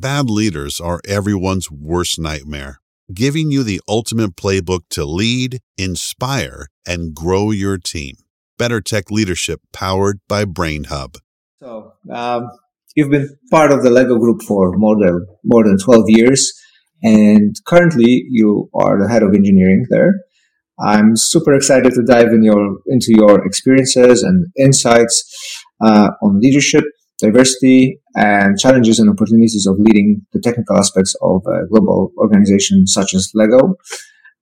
Bad leaders are everyone's worst nightmare, giving you the ultimate playbook to lead, inspire, and grow your team. Better Tech Leadership powered by BrainHub. So, um, you've been part of the Lego Group for more than more than 12 years, and currently you are the head of engineering there. I'm super excited to dive in your into your experiences and insights uh, on leadership, diversity, and challenges and opportunities of leading the technical aspects of a global organization such as Lego.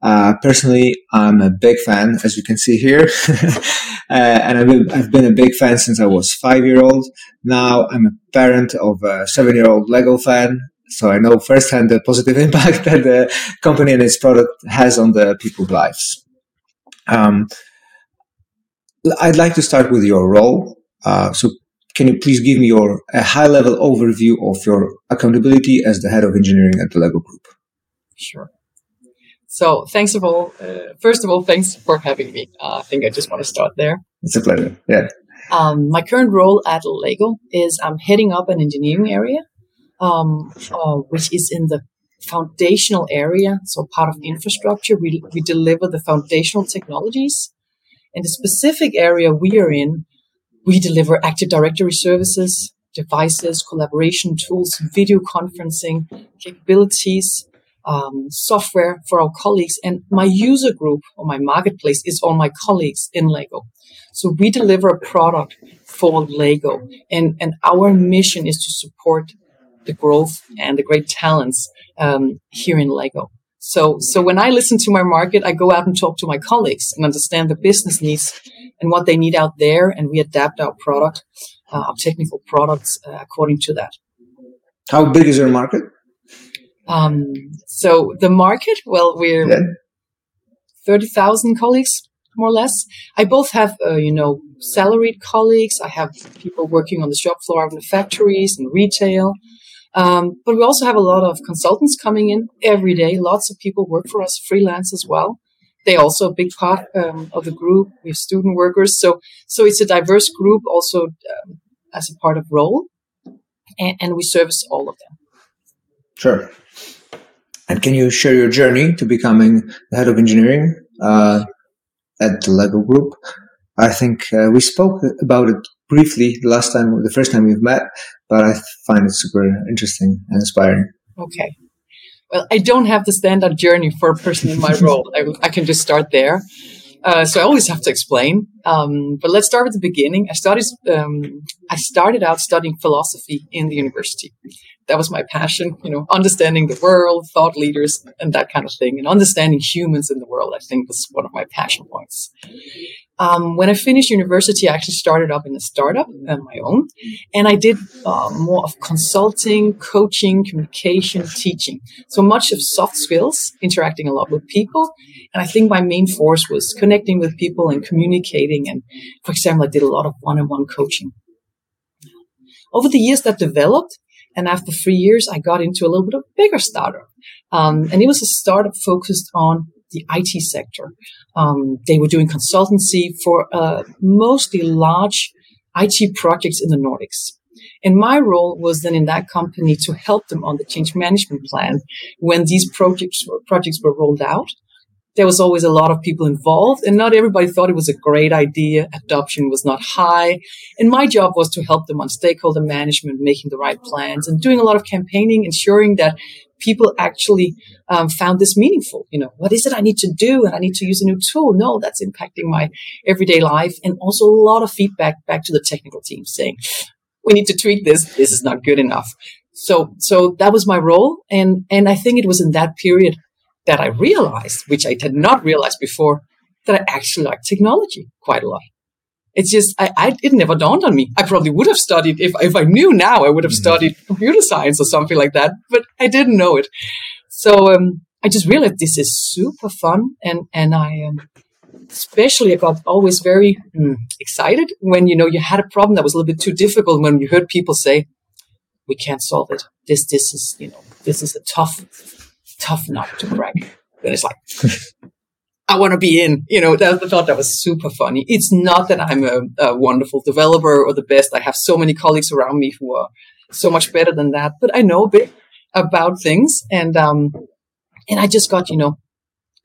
Uh, personally, I'm a big fan, as you can see here, uh, and I've been, I've been, a big fan since I was five year old. Now I'm a parent of a seven year old Lego fan, so I know firsthand the positive impact that the company and its product has on the people's lives. Um, I'd like to start with your role. Uh, so can you please give me your a high level overview of your accountability as the head of engineering at the Lego Group? Sure. So thanks of all, uh, first of all, thanks for having me. Uh, I think I just want to start there. It's a pleasure. Yeah. Um, my current role at Lego is I'm heading up an engineering area, um, uh, which is in the foundational area, so part of infrastructure. We, we deliver the foundational technologies. And the specific area we are in, we deliver Active Directory services, devices, collaboration tools, video conferencing capabilities, um, software for our colleagues. And my user group or my marketplace is all my colleagues in Lego. So we deliver a product for Lego and, and our mission is to support the growth and the great talents um, here in Lego. So, so when I listen to my market, I go out and talk to my colleagues and understand the business needs and what they need out there, and we adapt our product, uh, our technical products uh, according to that. How big is your market? Um, so the market, well, we're yeah. thirty thousand colleagues, more or less. I both have, uh, you know, salaried colleagues. I have people working on the shop floor in the factories and retail. Um, but we also have a lot of consultants coming in every day. Lots of people work for us, freelance as well. They also a big part um, of the group. We have student workers, so so it's a diverse group also um, as a part of role, and, and, we service all of them. Sure. And can you share your journey to becoming the head of engineering uh, at the Lego Group? I think uh, we spoke about it briefly the last time, the first time we've met, but I find it super interesting and inspiring. Okay. Well, I don't have the standard journey for a person in my role. I, I, can just start there. Uh, so I always have to explain. Um, but let's start with the beginning. I started. Um, I started out studying philosophy in the university. That was my passion. You know, understanding the world, thought leaders, and that kind of thing, and understanding humans in the world. I think was one of my passion points. Um, when I finished university, I actually started up in a startup on my own, and I did uh, more of consulting, coaching, communication, teaching. So much of soft skills, interacting a lot with people, and I think my main force was connecting with people and communicating. And for example, I did a lot of one-on-one coaching. Over the years, that developed, and after three years, I got into a little bit of bigger startup, um, and it was a startup focused on the IT sector. Um, they were doing consultancy for uh, mostly large IT projects in the Nordics. And my role was then in that company to help them on the change management plan when these projects were, projects were rolled out. There was always a lot of people involved and not everybody thought it was a great idea. Adoption was not high. And my job was to help them on stakeholder management, making the right plans and doing a lot of campaigning, ensuring that people actually um, found this meaningful. You know, what is it I need to do? And I need to use a new tool. No, that's impacting my everyday life. And also a lot of feedback back to the technical team saying, we need to tweak this. This is not good enough. So, so that was my role. And, and I think it was in that period that I realized, which I did not realize before, that I actually like technology quite a lot. It's just, I, I, it never dawned on me. I probably would have studied, if, if I knew now, I would have mm-hmm. studied computer science or something like that, but I didn't know it. So, um, I just realized this is super fun. And, and I, um, especially I got always very mm, excited when, you know, you had a problem that was a little bit too difficult when you heard people say, we can't solve it. This, this is, you know, this is a tough, tough nut to crack. And it's like, I want to be in. You know, that, I thought that was super funny. It's not that I'm a, a, wonderful developer or the best. I have so many colleagues around me who are so much better than that, but I know a bit. about things, and um, and I just got you know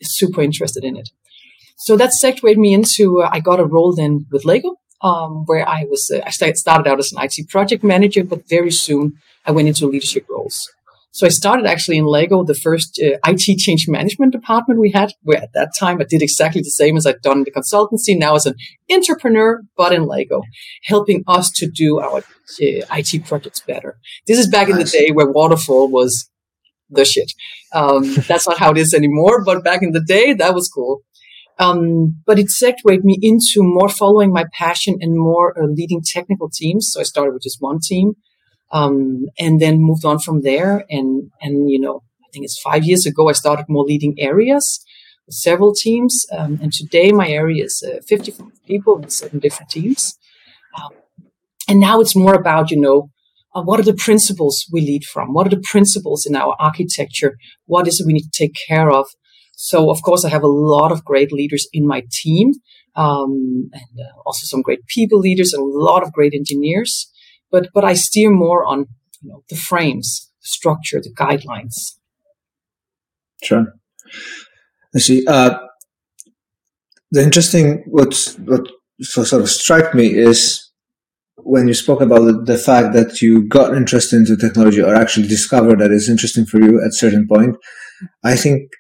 super interested in it. So that segued me into uh, I got a role then with Lego, um, where I was uh, I started out as an IT project manager, but very soon I went into leadership roles. So I started actually in Lego, the first uh, IT change management department we had, where at that time I did exactly the same as I'd done in the consultancy, now as an entrepreneur, but in Lego, helping us to do our uh, IT projects better. This is back in the day where waterfall was the shit. Um, that's not how it is anymore, but back in the day, that was cool. Um, but it segued me into more following my passion and more uh, leading technical teams. So I started with just one team um, and then moved on from there. And, and, you know, I think it's five years ago, I started more leading areas, several teams. Um, and today my area is uh, 50 people in seven different teams. Um, and now it's more about, you know, uh, what are the principles we lead from? What are the principles in our architecture? What is it we need to take care of? So, of course, I have a lot of great leaders in my team, um, and uh, also some great people leaders and a lot of great engineers but but I steer more on you know the frames, structure, the guidelines. Sure. I see. Uh, the interesting what what sort of struck me is when you spoke about the, the, fact that you got interested into technology or actually discovered that it's interesting for you at certain point. I think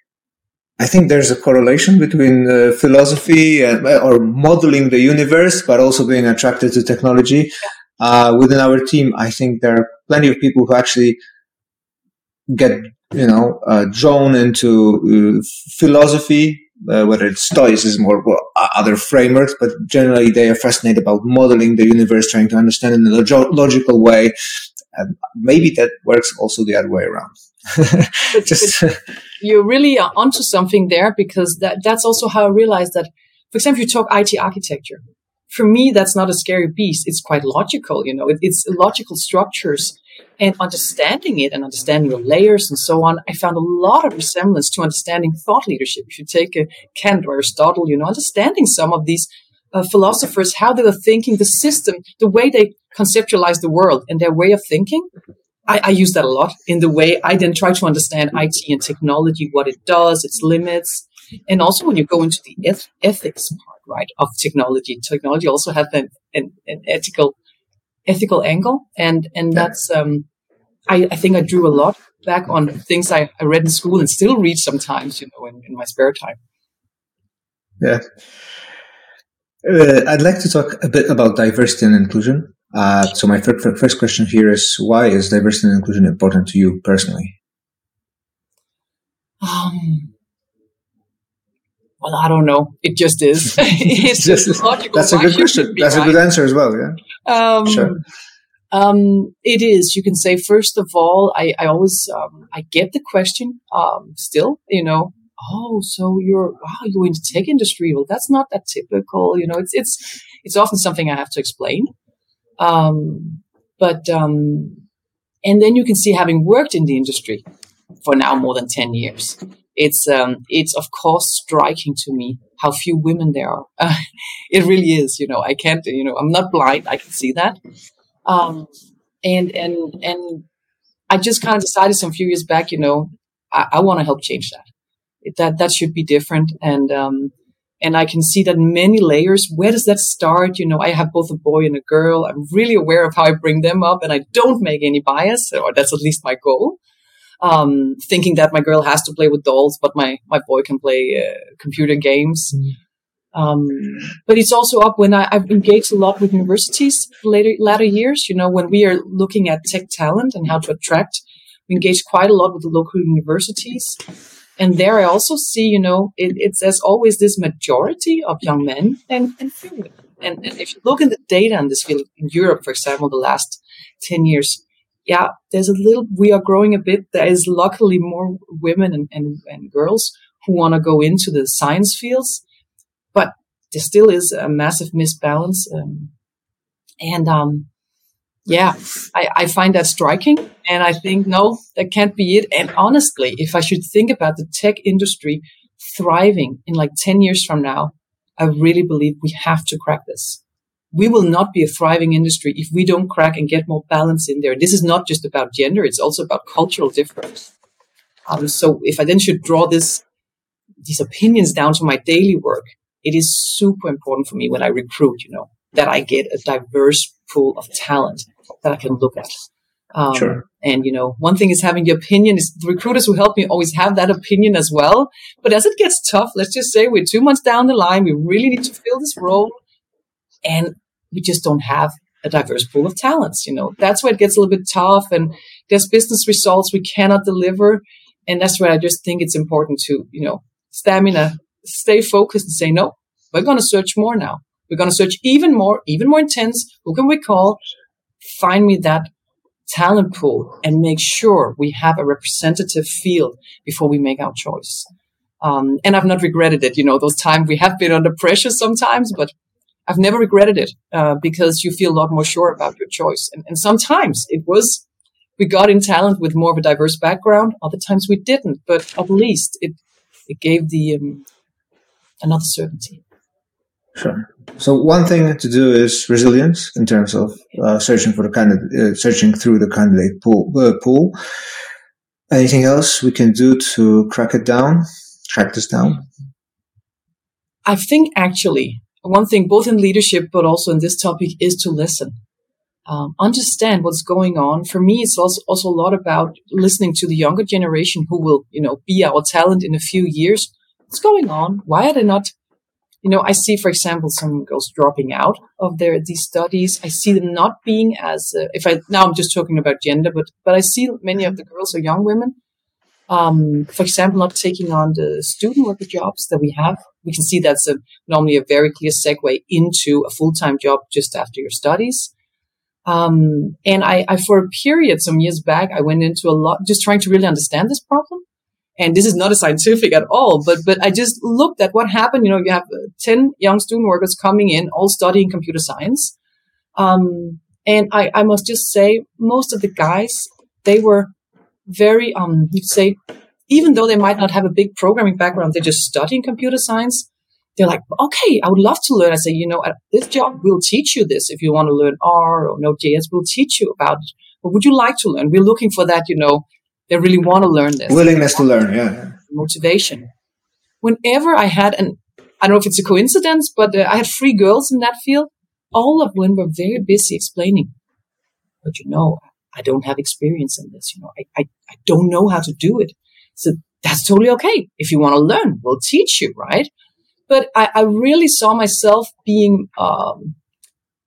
I think there's a correlation between uh, philosophy and, or modeling the universe, but also being attracted to technology. Uh, within our team, I think there are plenty of people who actually get, you know, uh, drawn into uh, philosophy, uh, whether it's Stoicism or, or, other frameworks, but generally they are fascinated about modeling the universe, trying to understand in a log- logical way. And maybe that works also the other way around. but, Just but you're really onto something there because that, that's also how I realized that, for example, you talk IT architecture for me, that's not a scary beast. It's quite logical, you know, it, it's logical structures and understanding it and understanding the layers and so on. I found a lot of resemblance to understanding thought leadership. If you take a Kant or Aristotle, you know, understanding some of these uh, philosophers, how they were thinking, the system, the way they conceptualize the world and their way of thinking. I, I use that a lot in the way I then try to understand IT and technology, what it does, its limits, and also when you go into the eth- ethics part right, of technology. Technology also has an, an, an ethical ethical angle, and and that's um, I, I think I drew a lot back on things I, I read in school and still read sometimes, you know, in, in my spare time. Yeah. Uh, I'd like to talk a bit about diversity and inclusion. Uh, so my first, first question here is why is diversity and inclusion important to you personally? Um, well, I don't know. It just is. it's just logical. That's a good question. That's right? a good answer as well. Yeah. Um, sure. Um, it is. You can say first of all, I, I always um, I get the question um, still. You know, oh, so you're wow, you're in the tech industry. Well, that's not that typical. You know, it's it's it's often something I have to explain. Um, but um, and then you can see, having worked in the industry for now more than ten years, it's um, it's of course striking to me how few women there are. Uh, it really is. You know, I can't. You know, I'm not blind. I can see that. Um, and and and I just kind of decided some few years back. You know, I, I want to help change that. It, that that should be different. And um, and I can see that many layers. Where does that start? You know, I have both a boy and a girl. I'm really aware of how I bring them up, and I don't make any bias, or that's at least my goal um, thinking that my girl has to play with dolls, but my, my boy can play uh, computer games. Mm. Um, but it's also up when I, have engaged a lot with universities later latter years. You know, when we are looking at tech talent and how to attract, we engage quite a lot with the local universities. And there I also see, you know, it, it's as always this majority of young men and, and women. And, and if you look at the data in this field in Europe, for example, the last 10 years, yeah, there's a little, we are growing a bit. There is luckily more women and, and, and girls who want to go into the science fields, but there still is a massive misbalance. Um, and, um, yeah, I, I find that striking. And I think, no, that can't be it. And honestly, if I should think about the tech industry thriving in like 10 years from now, I really believe we have to crack this. We will not be a thriving industry if we don't crack and get more balance in there. This is not just about gender; it's also about cultural difference. Um, so, if I then should draw this these opinions down to my daily work, it is super important for me when I recruit. You know that I get a diverse pool of talent that I can look at. Um, sure. And, you know, one thing is having the opinion is the recruiters who help me always have that opinion as well. But as it gets tough, let's just say we're two months down the line. We really need to fill this role and we just don't have a diverse pool of talents. You know, that's where it gets a little bit tough and there's business results we cannot deliver. And that's where I just think it's important to, you know, stamina, stay focused and say, no, we're going to search more now. We're going to search even more, even more intense. Who can we call? Find me that talent pool and make sure we have a representative field before we make our choice. Um, and I've not regretted it. You know, those times we have been under pressure sometimes, but I've never regretted it uh, because you feel a lot more sure about your choice. And, and, sometimes it was we got in talent with more of a diverse background. Other times we didn't, but at least it it gave the um, another certainty. Sure. So one thing to do is resilience in terms of uh, searching for the candidate, uh, searching through the candidate pool, uh, pool. Anything else we can do to crack it down, track this down? I think actually one thing, both in leadership but also in this topic, is to listen. Um, understand what's going on. For me, it's also, also a lot about listening to the younger generation who will, you know, be our talent in a few years. What's going on? Why are they not you know, I see, for example, some girls dropping out of their these studies. I see them not being as uh, if I now I'm just talking about gender, but but I see many of the girls or young women, um, for example, not taking on the student worker jobs that we have. We can see that's a, normally a very clear segue into a full time job just after your studies. Um, and I, I, for a period, some years back, I went into a lot, just trying to really understand this problem. And this is not a scientific at all, but, but I just looked at what happened. You know, you have uh, 10 young student workers coming in, all studying computer science. Um, and I, I must just say, most of the guys, they were very, um, you'd say, even though they might not have a big programming background, they're just studying computer science. They're like, okay, I would love to learn. I say, you know, at this job, we'll teach you this. If you want to learn R or Node.js, we'll teach you about it. What would you like to learn? We're looking for that, you know, they really want to learn this. Willingness to learn, yeah. Motivation. Whenever I had an, I don't know if it's a coincidence, but uh, I had three girls in that field. All of them were very busy explaining. But you know, I don't have experience in this. You know, I, I, I don't know how to do it. So that's totally okay. If you want to learn, we'll teach you, right? But I, I really saw myself being, um,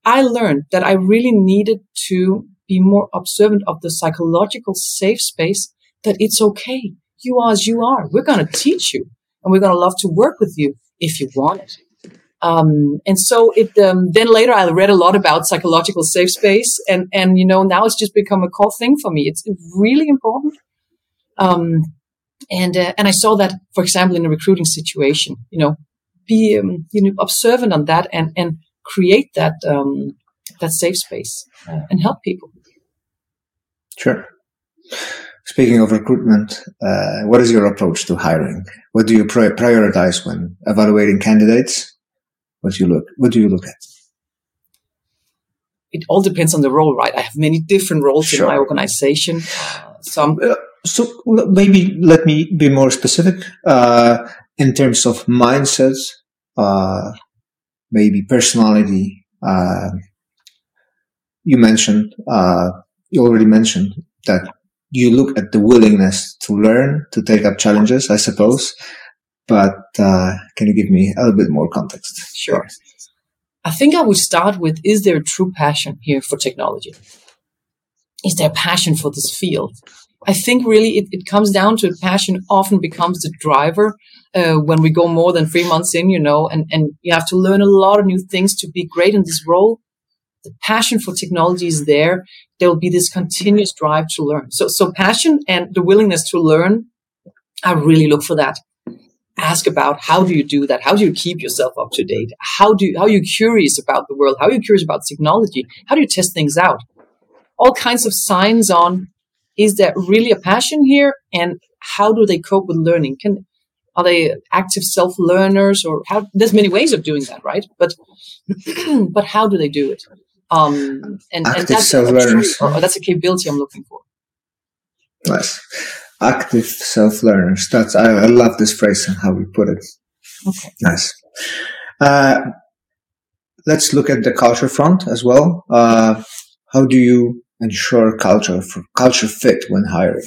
I learned that I really needed to be more observant of the psychological safe space that it's okay. You are as you are. We're going to teach you and we're going to love to work with you if you want it. Um, and so it, um, then later I read a lot about psychological safe space and, and, you know, now it's just become a core thing for me. It's really important. Um, and, uh, and I saw that, for example, in a recruiting situation, you know, be, um, you know, observant on that and, and create that, um, that safe space uh, and help people. Sure. Speaking of recruitment, uh, what is your approach to hiring? What do you prioritize when evaluating candidates? What do you look? What do you look at? It all depends on the role, right? I have many different roles sure. in my organization. Some. Uh, so maybe let me be more specific uh, in terms of mindsets, uh, maybe personality, uh, you mentioned, uh, you already mentioned that you look at the willingness to learn, to take up challenges, I suppose. But uh, can you give me a little bit more context? Sure. I think I would start with Is there a true passion here for technology? Is there a passion for this field? I think really it, it comes down to passion often becomes the driver uh, when we go more than three months in, you know, and, and you have to learn a lot of new things to be great in this role the passion for technology is there, there will be this continuous drive to learn. So, so passion and the willingness to learn, I really look for that. Ask about how do you do that? How do you keep yourself up to date? How do you, how are you curious about the world? How are you curious about technology? How do you test things out? All kinds of signs on is there really a passion here and how do they cope with learning? Can Are they active self learners or how? There's many ways of doing that, right? But but how do they do it? Um, and, active and that's self learners. Oh, that's a capability I'm looking for. Nice. Active self learners. That's I, I, love this phrase and how we put it. Okay. Nice. Uh, let's look at the culture front as well. Uh, how do you ensure culture for culture fit when hiring?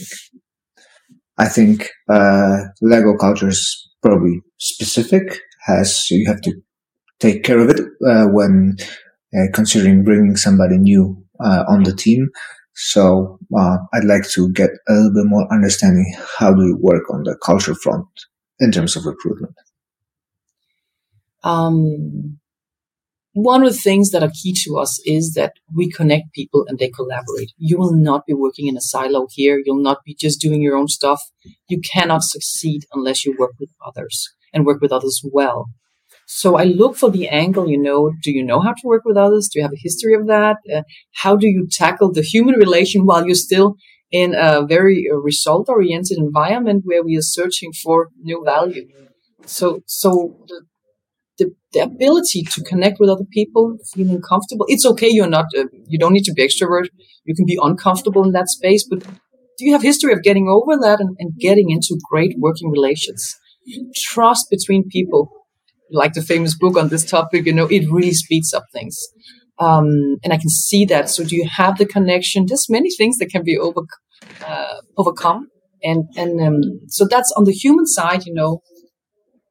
I think uh, Lego culture is probably specific. Has you have to take care of it uh, when uh, considering bringing somebody new uh, on the team. So uh, I'd like to get a little bit more understanding how do you work on the culture front in terms of recruitment. Um, one of the things that are key to us is that we connect people and they collaborate. You will not be working in a silo here. You'll not be just doing your own stuff. You cannot succeed unless you work with others and work with others well. So I look for the angle, you know, do you know how to work with others? Do you have a history of that? Uh, how do you tackle the human relation while you're still in a very uh, result oriented environment where we are searching for new value? So, so the, the, the, ability to connect with other people, feeling comfortable. It's okay. You're not, uh, you don't need to be extrovert. You can be uncomfortable in that space, but do you have history of getting over that and, and getting into great working relations? Trust between people like the famous book on this topic, you know, it really speeds up things. Um, and I can see that. So do you have the connection? There's many things that can be over, uh, overcome. And, and, um, so that's on the human side, you know,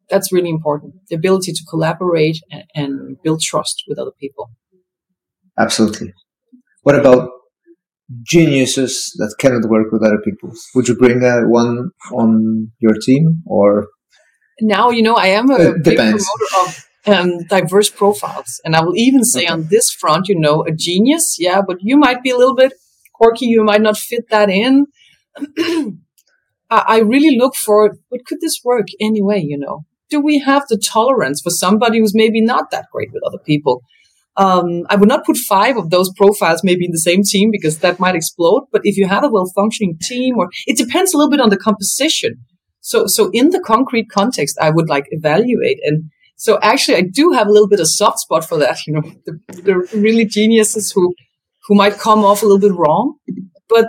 that's really important. The ability to collaborate and, and build trust with other people. Absolutely. What about geniuses that cannot work with other people? Would you bring uh, one on your team or now you know I am a big promoter of um, diverse profiles, and I will even say okay. on this front, you know, a genius, yeah, but you might be a little bit quirky. You might not fit that in. I really look for, but could this work anyway? You know, do we have the tolerance for somebody who's maybe not that great with other people? Um, I would not put five of those profiles maybe in the same team because that might explode. But if you have a well functioning team, or it depends a little bit on the composition. So, so in the concrete context, I would like evaluate. And so actually, I do have a little bit of soft spot for that, you know, the, the really geniuses who, who might come off a little bit wrong, but,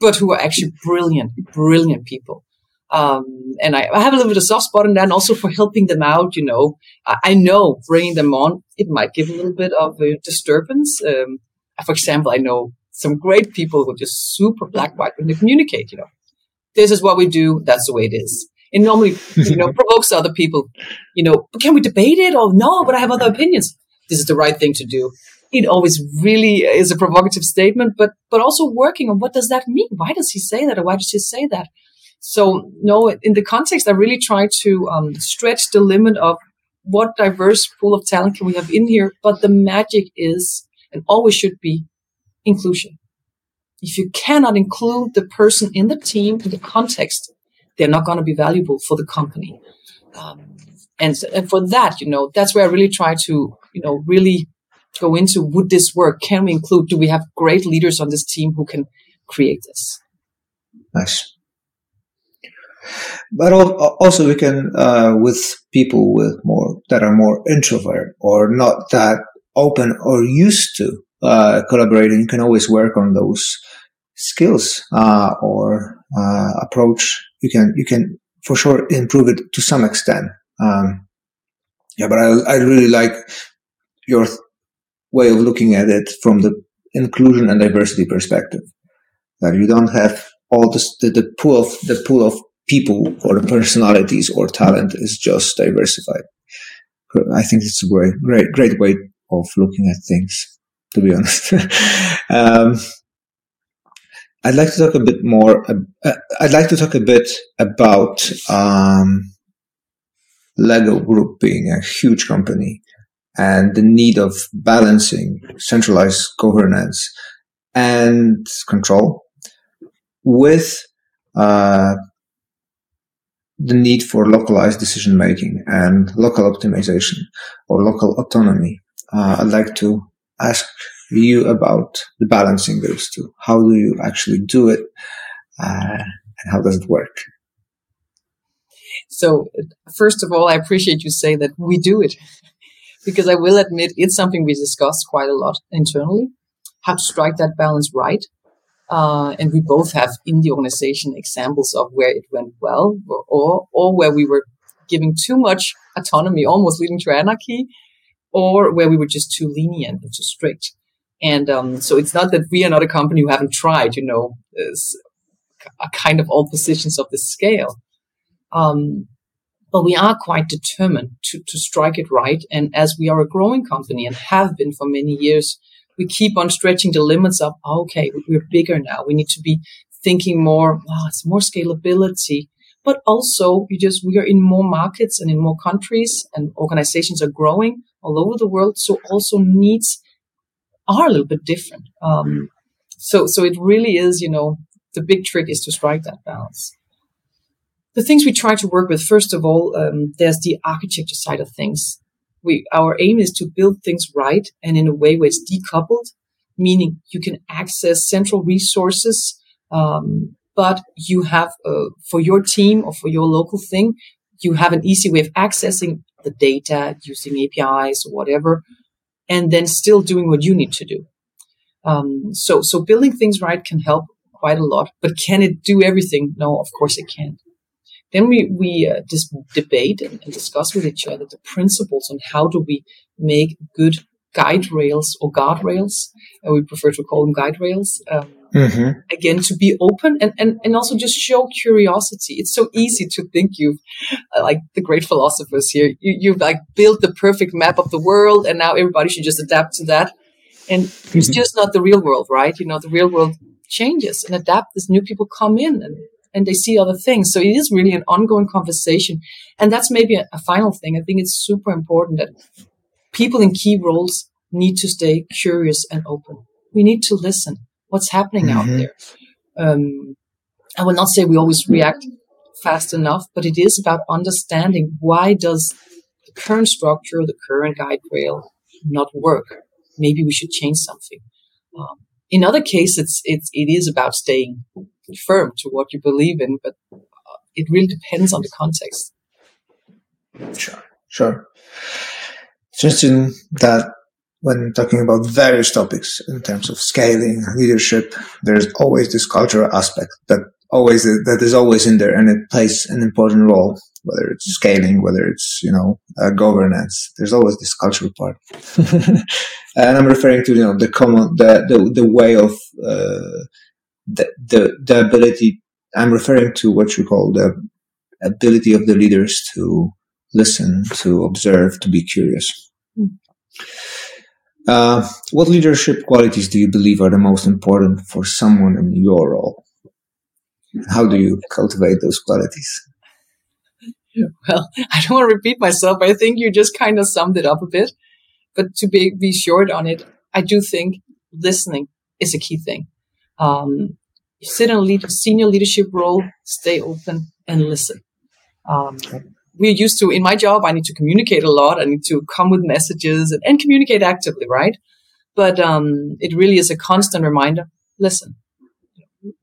but who are actually brilliant, brilliant people. Um, and I, I, have a little bit of soft spot in that and also for helping them out, you know, I, I know bringing them on, it might give a little bit of a disturbance. Um, for example, I know some great people who are just super black white when they communicate, you know, this is what we do. That's the way it is. It normally, you know, provokes other people. You know, can we debate it? Or no, but I have other opinions. This is the right thing to do. It always really is a provocative statement, but but also working on what does that mean? Why does he say that, or why does he say that? So no, in the context, I really try to um, stretch the limit of what diverse pool of talent can we have in here. But the magic is, and always should be, inclusion. If you cannot include the person in the team in the context, they're not going to be valuable for the company. Um, and, and for that, you know, that's where I really try to, you know, really go into would this work? Can we include? Do we have great leaders on this team who can create this? Nice. But also, we can uh, with people with more that are more introvert or not that open or used to uh, collaborating. You can always work on those skills uh, or uh, approach, you can you can for sure improve it to some extent. Um, yeah, but I, I really like your th- way of looking at it from the inclusion and diversity perspective. That you don't have all this, the, the pool of the pool of people or personalities or talent is just diversified. I think it's a great, great, great way of looking at things. To be honest, um, I'd like to talk a bit more. Uh, I'd like to talk a bit about um, Lego Group being a huge company and the need of balancing centralized governance and control with uh, the need for localized decision making and local optimization or local autonomy. Uh, I'd like to ask you about the balancing those two. How do you actually do it? Uh, and how does it work? so, first of all, I appreciate you say that we do it because I will admit it's something we discuss quite a lot internally how to strike that balance right. Uh, and we both have in the organization examples of where it went well or, or, or where we were giving too much autonomy, almost leading to anarchy, or where we were just too lenient and too strict. And um, so it's not that we are not a company who haven't tried, you know, a kind of all positions of the scale. Um, but we are quite determined to, to strike it right. And as we are a growing company and have been for many years, we keep on stretching the limits of, oh, okay, we're bigger now. We need to be thinking more, oh, it's more scalability. But also, you just, we are in more markets and in more countries and organizations are growing all over the world. So also needs are a little bit different. Um, so, so it really is, you know, the big trick is to strike that balance. The things we try to work with, first of all, um, there's the architecture side of things. We, our aim is to build things right and in a way where it's decoupled, meaning you can access central resources, um, but you have, uh, for your team or for your local thing, you have an easy way of accessing the data using APIs or whatever, and then still doing what you need to do. Um, so, so building things right can help quite a lot, but can it do everything? No, of course it can't. Then we, we uh, debate and, and, discuss with each other the principles on how do we make good guide rails or guardrails. Uh, we prefer to call them guide rails. Um, mm-hmm. Again, to be open and, and, and also just show curiosity. It's so easy to think you've, uh, like the great philosophers here, you, you've like built the perfect map of the world and now everybody should just adapt to that. And mm-hmm. it's just not the real world, right? You know, the real world changes and adapt as new people come in and, and they see other things. So it is really an ongoing conversation. And that's maybe a, a final thing. I think it's super important that people in key roles need to stay curious and open. We need to listen. What's happening mm-hmm. out there? Um, I will not say we always react fast enough, but it is about understanding why does the current structure, the current guide rail not work? Maybe we should change something. Um, in other cases, it's, it's, it is about staying firm to what you believe in, but uh, it really depends on the context. Sure, sure. It's interesting that when talking about various topics in terms of scaling, leadership, there's always this cultural aspect that always that is always in there, and it plays an important role. Whether it's scaling, whether it's you know uh, governance, there's always this cultural part. and I'm referring to you know the common the the, the way of uh, the, the the ability. I'm referring to what you call the ability of the leaders to listen, to observe, to be curious. Mm. Uh, what leadership qualities do you believe are the most important for someone in your role? How do you cultivate those qualities? Well, I don't want to repeat myself. I think you just kind of summed it up a bit. But to be, be short on it, I do think listening is a key thing. Um, sit in a lead, senior leadership role, stay open and listen. Um, we're used to, in my job, I need to communicate a lot. I need to come with messages and, and communicate actively, right? But um, it really is a constant reminder listen.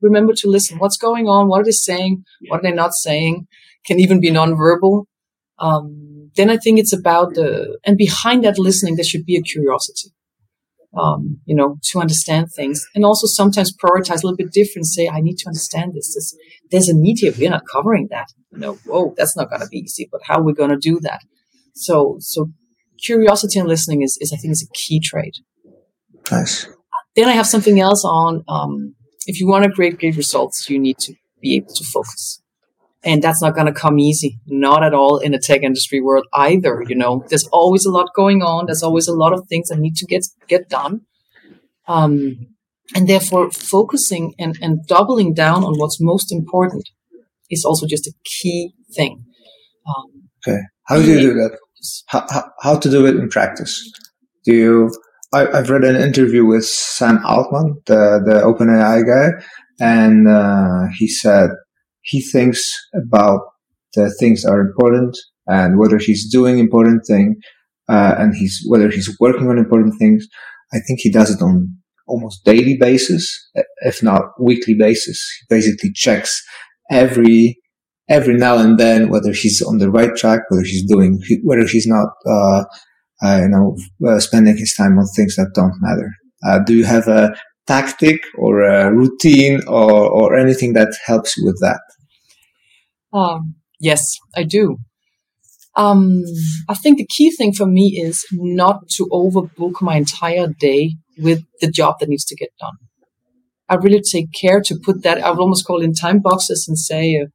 Remember to listen. What's going on? What are they saying? What are they not saying? Can even be nonverbal. Um, then I think it's about the, and behind that listening, there should be a curiosity um, you know, to understand things and also sometimes prioritize a little bit different. Say, I need to understand this. There's, there's a need here. We're not covering that. You know, whoa, that's not going to be easy, but how are we going to do that? So, so curiosity and listening is, is I think is a key trait. Nice. Then I have something else on, um, if you want to create great results, you need to be able to focus and that's not going to come easy not at all in the tech industry world either you know? There's always a lot going on there's always a lot of things that need to get get done. Um, and therefore focusing and, and doubling down on what's most important is also just a key thing. Um, okay. How do you do that? how, how, how to do it in practice? Do you I, have read an interview with sam altman the, the openai guy and uh, he said he thinks about the things that are important and whether he's doing important thing uh, and he's whether he's working on important things. I think he does it on almost daily basis, if not weekly basis. He basically checks every every now and then whether he's on the right track, whether he's doing, whether he's not, uh, uh, you know, uh, spending his time on things that don't matter. Uh, do you have a tactic or a routine or, or anything that helps with that? Um, yes, I do. Um, I think the key thing for me is not to overbook my entire day with the job that needs to get done. I really take care to put that, I would almost call in time boxes and say, uh,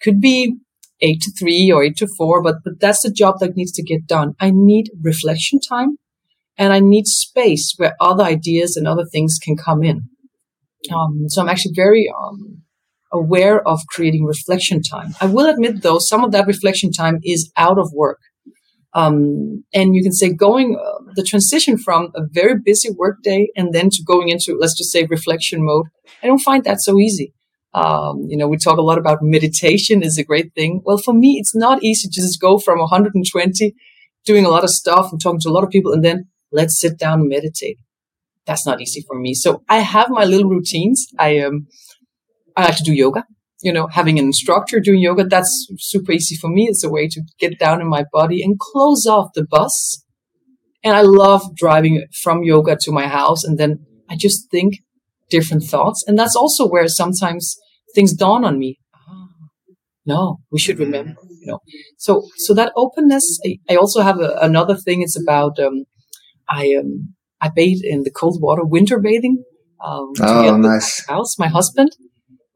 could be eight to three or eight to four, but, but that's the job that needs to get done. I need reflection time and I need space where other ideas and other things can come in. Um, so I'm actually very, um, aware of creating reflection time. I will admit though, some of that reflection time is out of work. Um, and you can say going uh, the transition from a very busy workday and then to going into let's just say reflection mode. I don't find that so easy. Um, you know, we talk a lot about meditation is a great thing. Well, for me, it's not easy to just go from 120 doing a lot of stuff and talking to a lot of people and then let's sit down and meditate. That's not easy for me. So I have my little routines. I um, I like to do yoga. You know, having an instructor doing yoga, that's super easy for me. It's a way to get down in my body and close off the bus. And I love driving from yoga to my house. And then I just think different thoughts. And that's also where sometimes things dawn on me. Ah, no, we should remember, you know. So, so that openness, I, I also have a, another thing. It's about, um, I, um, I bathe in the cold water, winter bathing. Um, oh, nice. My house, my husband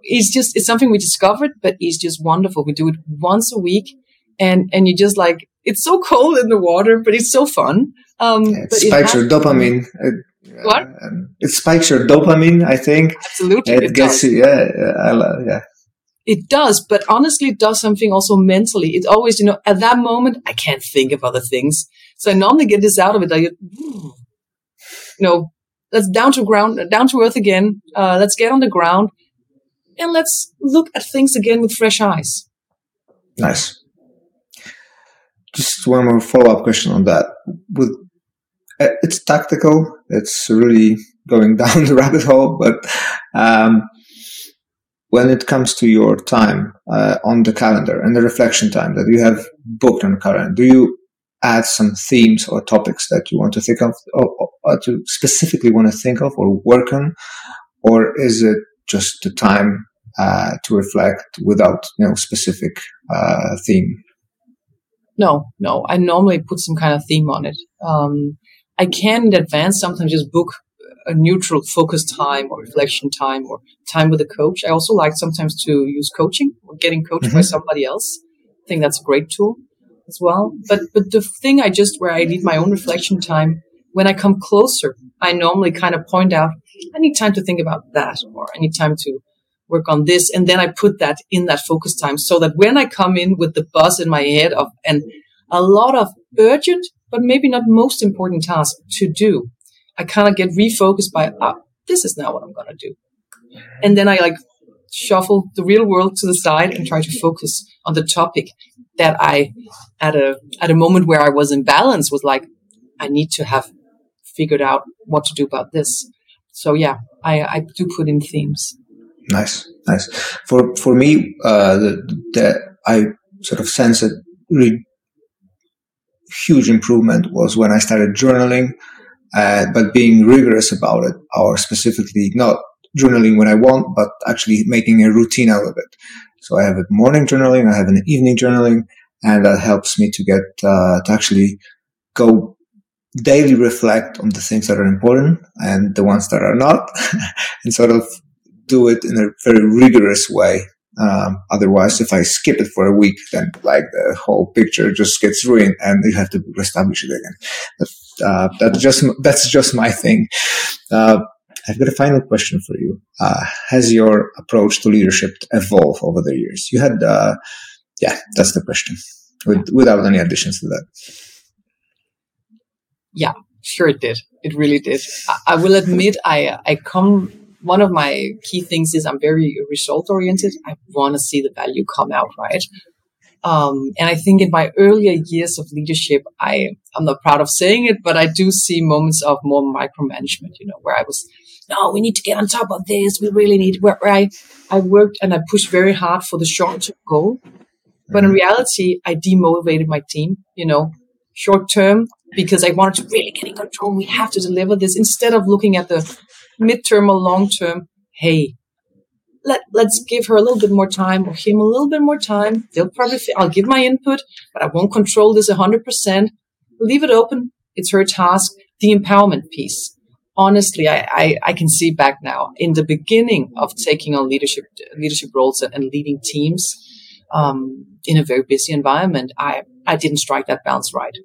it's just it's something we discovered, but it's just wonderful. We do it once a week, and and you just like it's so cold in the water, but it's so fun. Um, yeah, it spikes it your dopamine. It, what? it spikes your dopamine. I think absolutely. It, it gets you. Yeah, I love, yeah. It does, but honestly, it does something also mentally. It always, you know, at that moment, I can't think of other things. So I normally get this out of it. I, get, you know, let's down to ground, down to earth again. Uh, let's get on the ground and let's look at things again with fresh eyes. Nice. Just one more follow up question on that. With uh, it's tactical. It's really going down the rabbit hole, but um, when it comes to your time uh, on the calendar and the reflection time that you have booked on the calendar, do you add some themes or topics that you want to think of, or, or to specifically want to think of or work on, or is it just the time uh, to reflect without you know specific uh, theme? No, no. I normally put some kind of theme on it. Um, I can in advance sometimes just book a neutral focus time or reflection time or time with a coach. I also like sometimes to use coaching or getting coached mm-hmm. by somebody else. I think that's a great tool as well. But but the thing I just where I need my own reflection time when I come closer, I normally kind of point out I need time to think about that or I need time to work on this. And then I put that in that focus time so that when I come in with the buzz in my head of, and a lot of urgent, but maybe not most important tasks to do, I kind of get refocused by, ah, this is now what I'm going to do. And then I like shuffle the real world to the side and try to focus on the topic that I, at a, at a moment where I was in balance was like, I need to have figured out what to do about this. So yeah, I, I do put in themes. Nice, nice. For for me, uh, the, the I sort of sense a really huge improvement was when I started journaling, uh, but being rigorous about it, or specifically not journaling when I want, but actually making a routine out of it. So I have a morning journaling, I have an evening journaling, and that helps me to get uh, to actually go daily reflect on the things that are important and the ones that are not, and sort of do it in a very rigorous way. Um, otherwise, if I skip it for a week, then like the whole picture just gets ruined, and you have to reestablish it again. But uh, that's just that's just my thing. Uh, I've got a final question for you. Uh, has your approach to leadership evolved over the years? You had, uh, yeah, that's the question. With, without any additions to that. Yeah, sure it did. It really did. I, I will admit, I I come one of my key things is I'm very result oriented. I want to see the value come out, right? Um, and I think in my earlier years of leadership, I, I'm not proud of saying it, but I do see moments of more micromanagement, you know, where I was no, we need to get on top of this. We really need where, I, I worked and I pushed very hard for the short term goal. But in mm-hmm. reality, I demotivated my team, you know, short term because I wanted to really get in control. We have to deliver this instead of looking at the midterm or long term. Hey, let, let's give her a little bit more time or him a little bit more time. They'll probably, I'll give my input, but I won't control this 100%. Leave it open. It's her task. The empowerment piece. Honestly, I, I, I can see back now in the beginning of taking on leadership, leadership roles and, and leading teams, um, in a very busy environment. I, I didn't strike that balance right.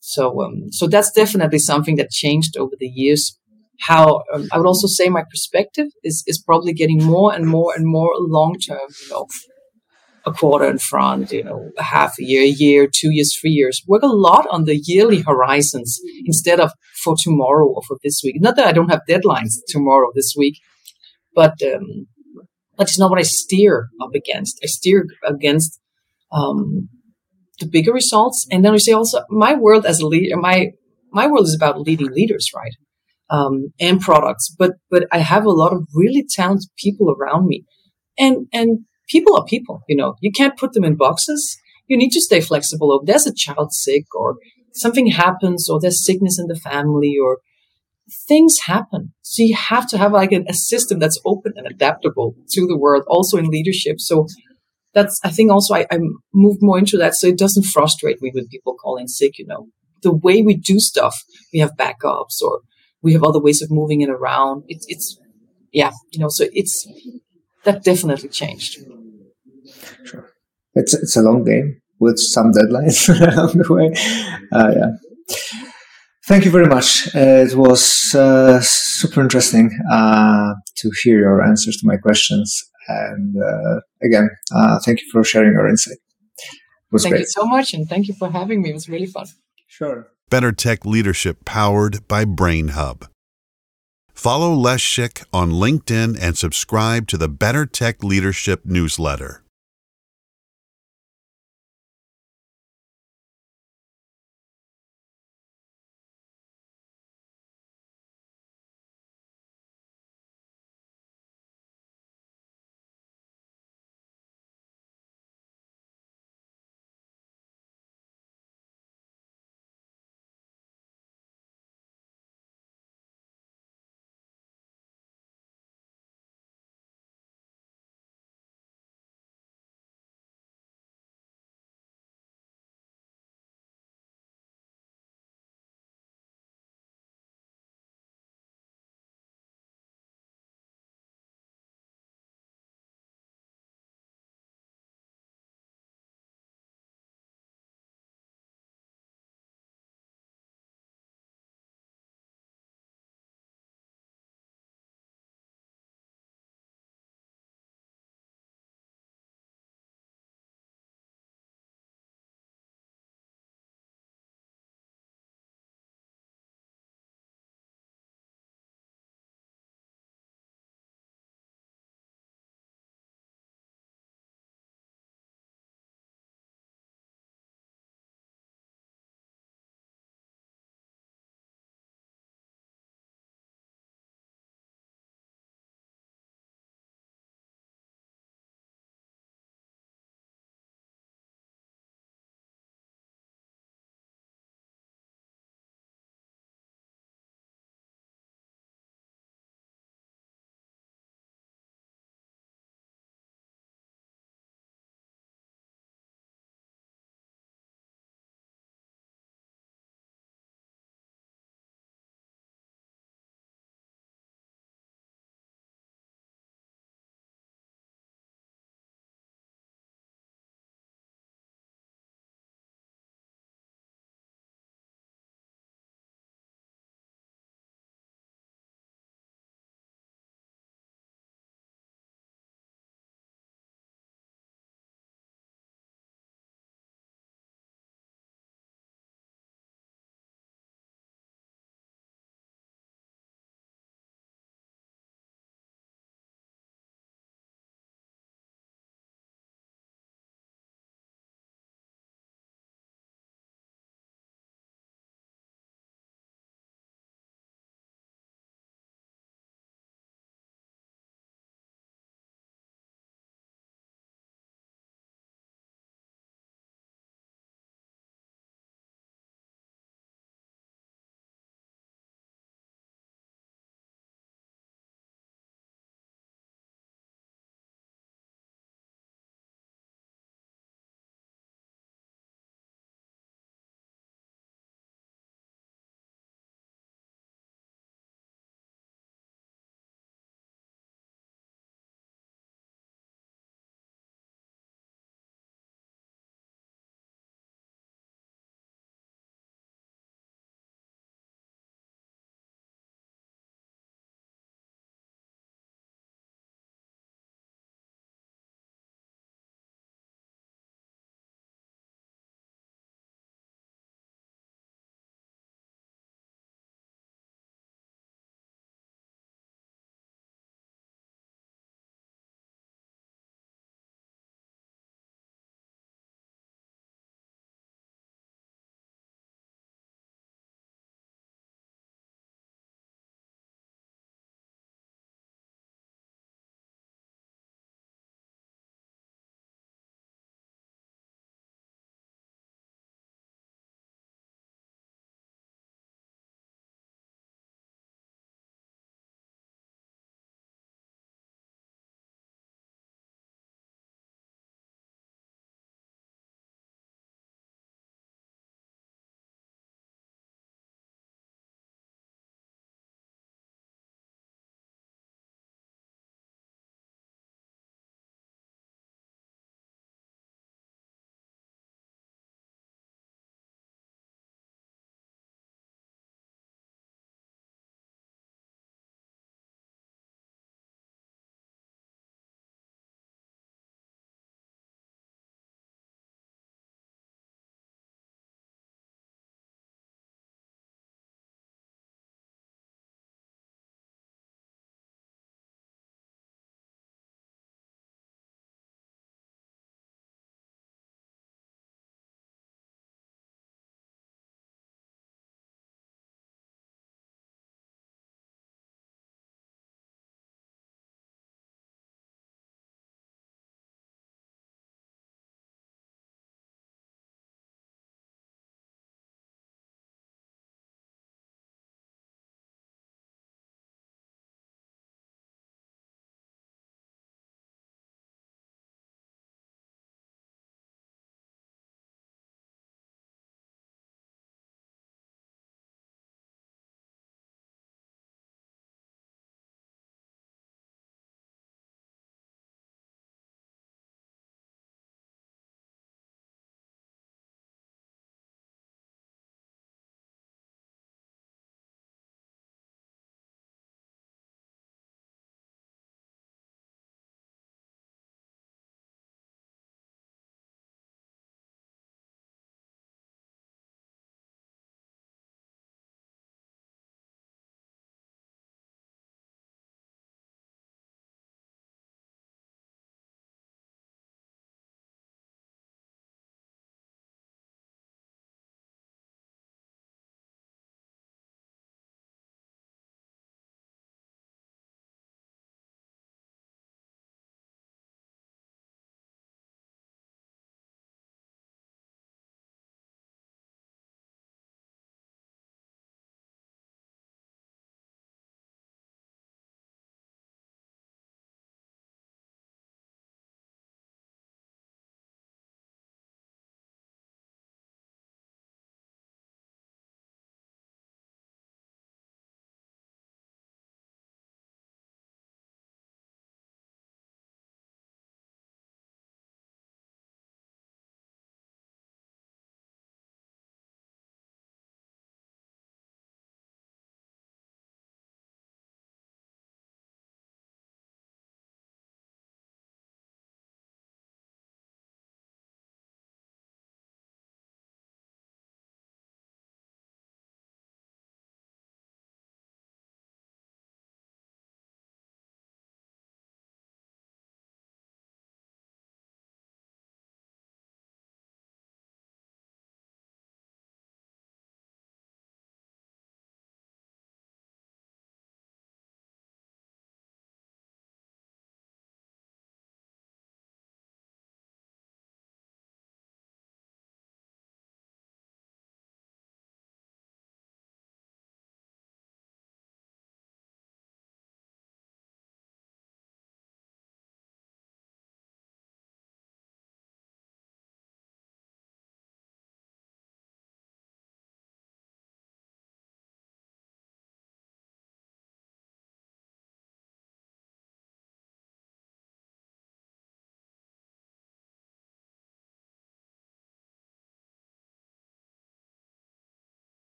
So, um, so that's definitely something that changed over the years how um, I would also say my perspective is, is probably getting more and more and more long term, you know, a quarter in front, you know, a half a year, a year, two years, three years. Work a lot on the yearly horizons instead of for tomorrow or for this week. Not that I don't have deadlines tomorrow, this week, but um, that's not what I steer up against. I steer against um, the bigger results, and then we say also my world as a leader, my my world is about leading leaders, right? um, and products, but but I have a lot of really talented people around me, and and people are people. You know, you can't put them in boxes. You need to stay flexible. If there's a child sick, or something happens, or there's sickness in the family, or things happen. So you have to have like a, a system that's open and adaptable to the world, also in leadership. So that's I think also I, I moved more into that, so it doesn't frustrate me when people call in sick. You know, the way we do stuff, we have backups or we have other ways of moving it around. It's, it's, yeah, you know, so it's, that definitely changed. Sure. It's, it's a long game with some deadlines along the way. Uh, yeah. Thank you very much. Uh, it was uh, super interesting uh, to hear your answers to my questions. And uh, again, uh, thank you for sharing your insight. thank great. you so much, and thank you for having me. It was really fun. Sure. Better Tech Leadership powered by BrainHub. Follow Les Schick on LinkedIn and subscribe to the Better Tech Leadership newsletter.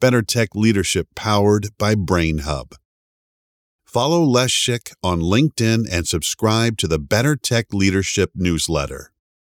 Better Tech Leadership powered by BrainHub. Follow Les Schick on LinkedIn and subscribe to the Better Tech Leadership newsletter.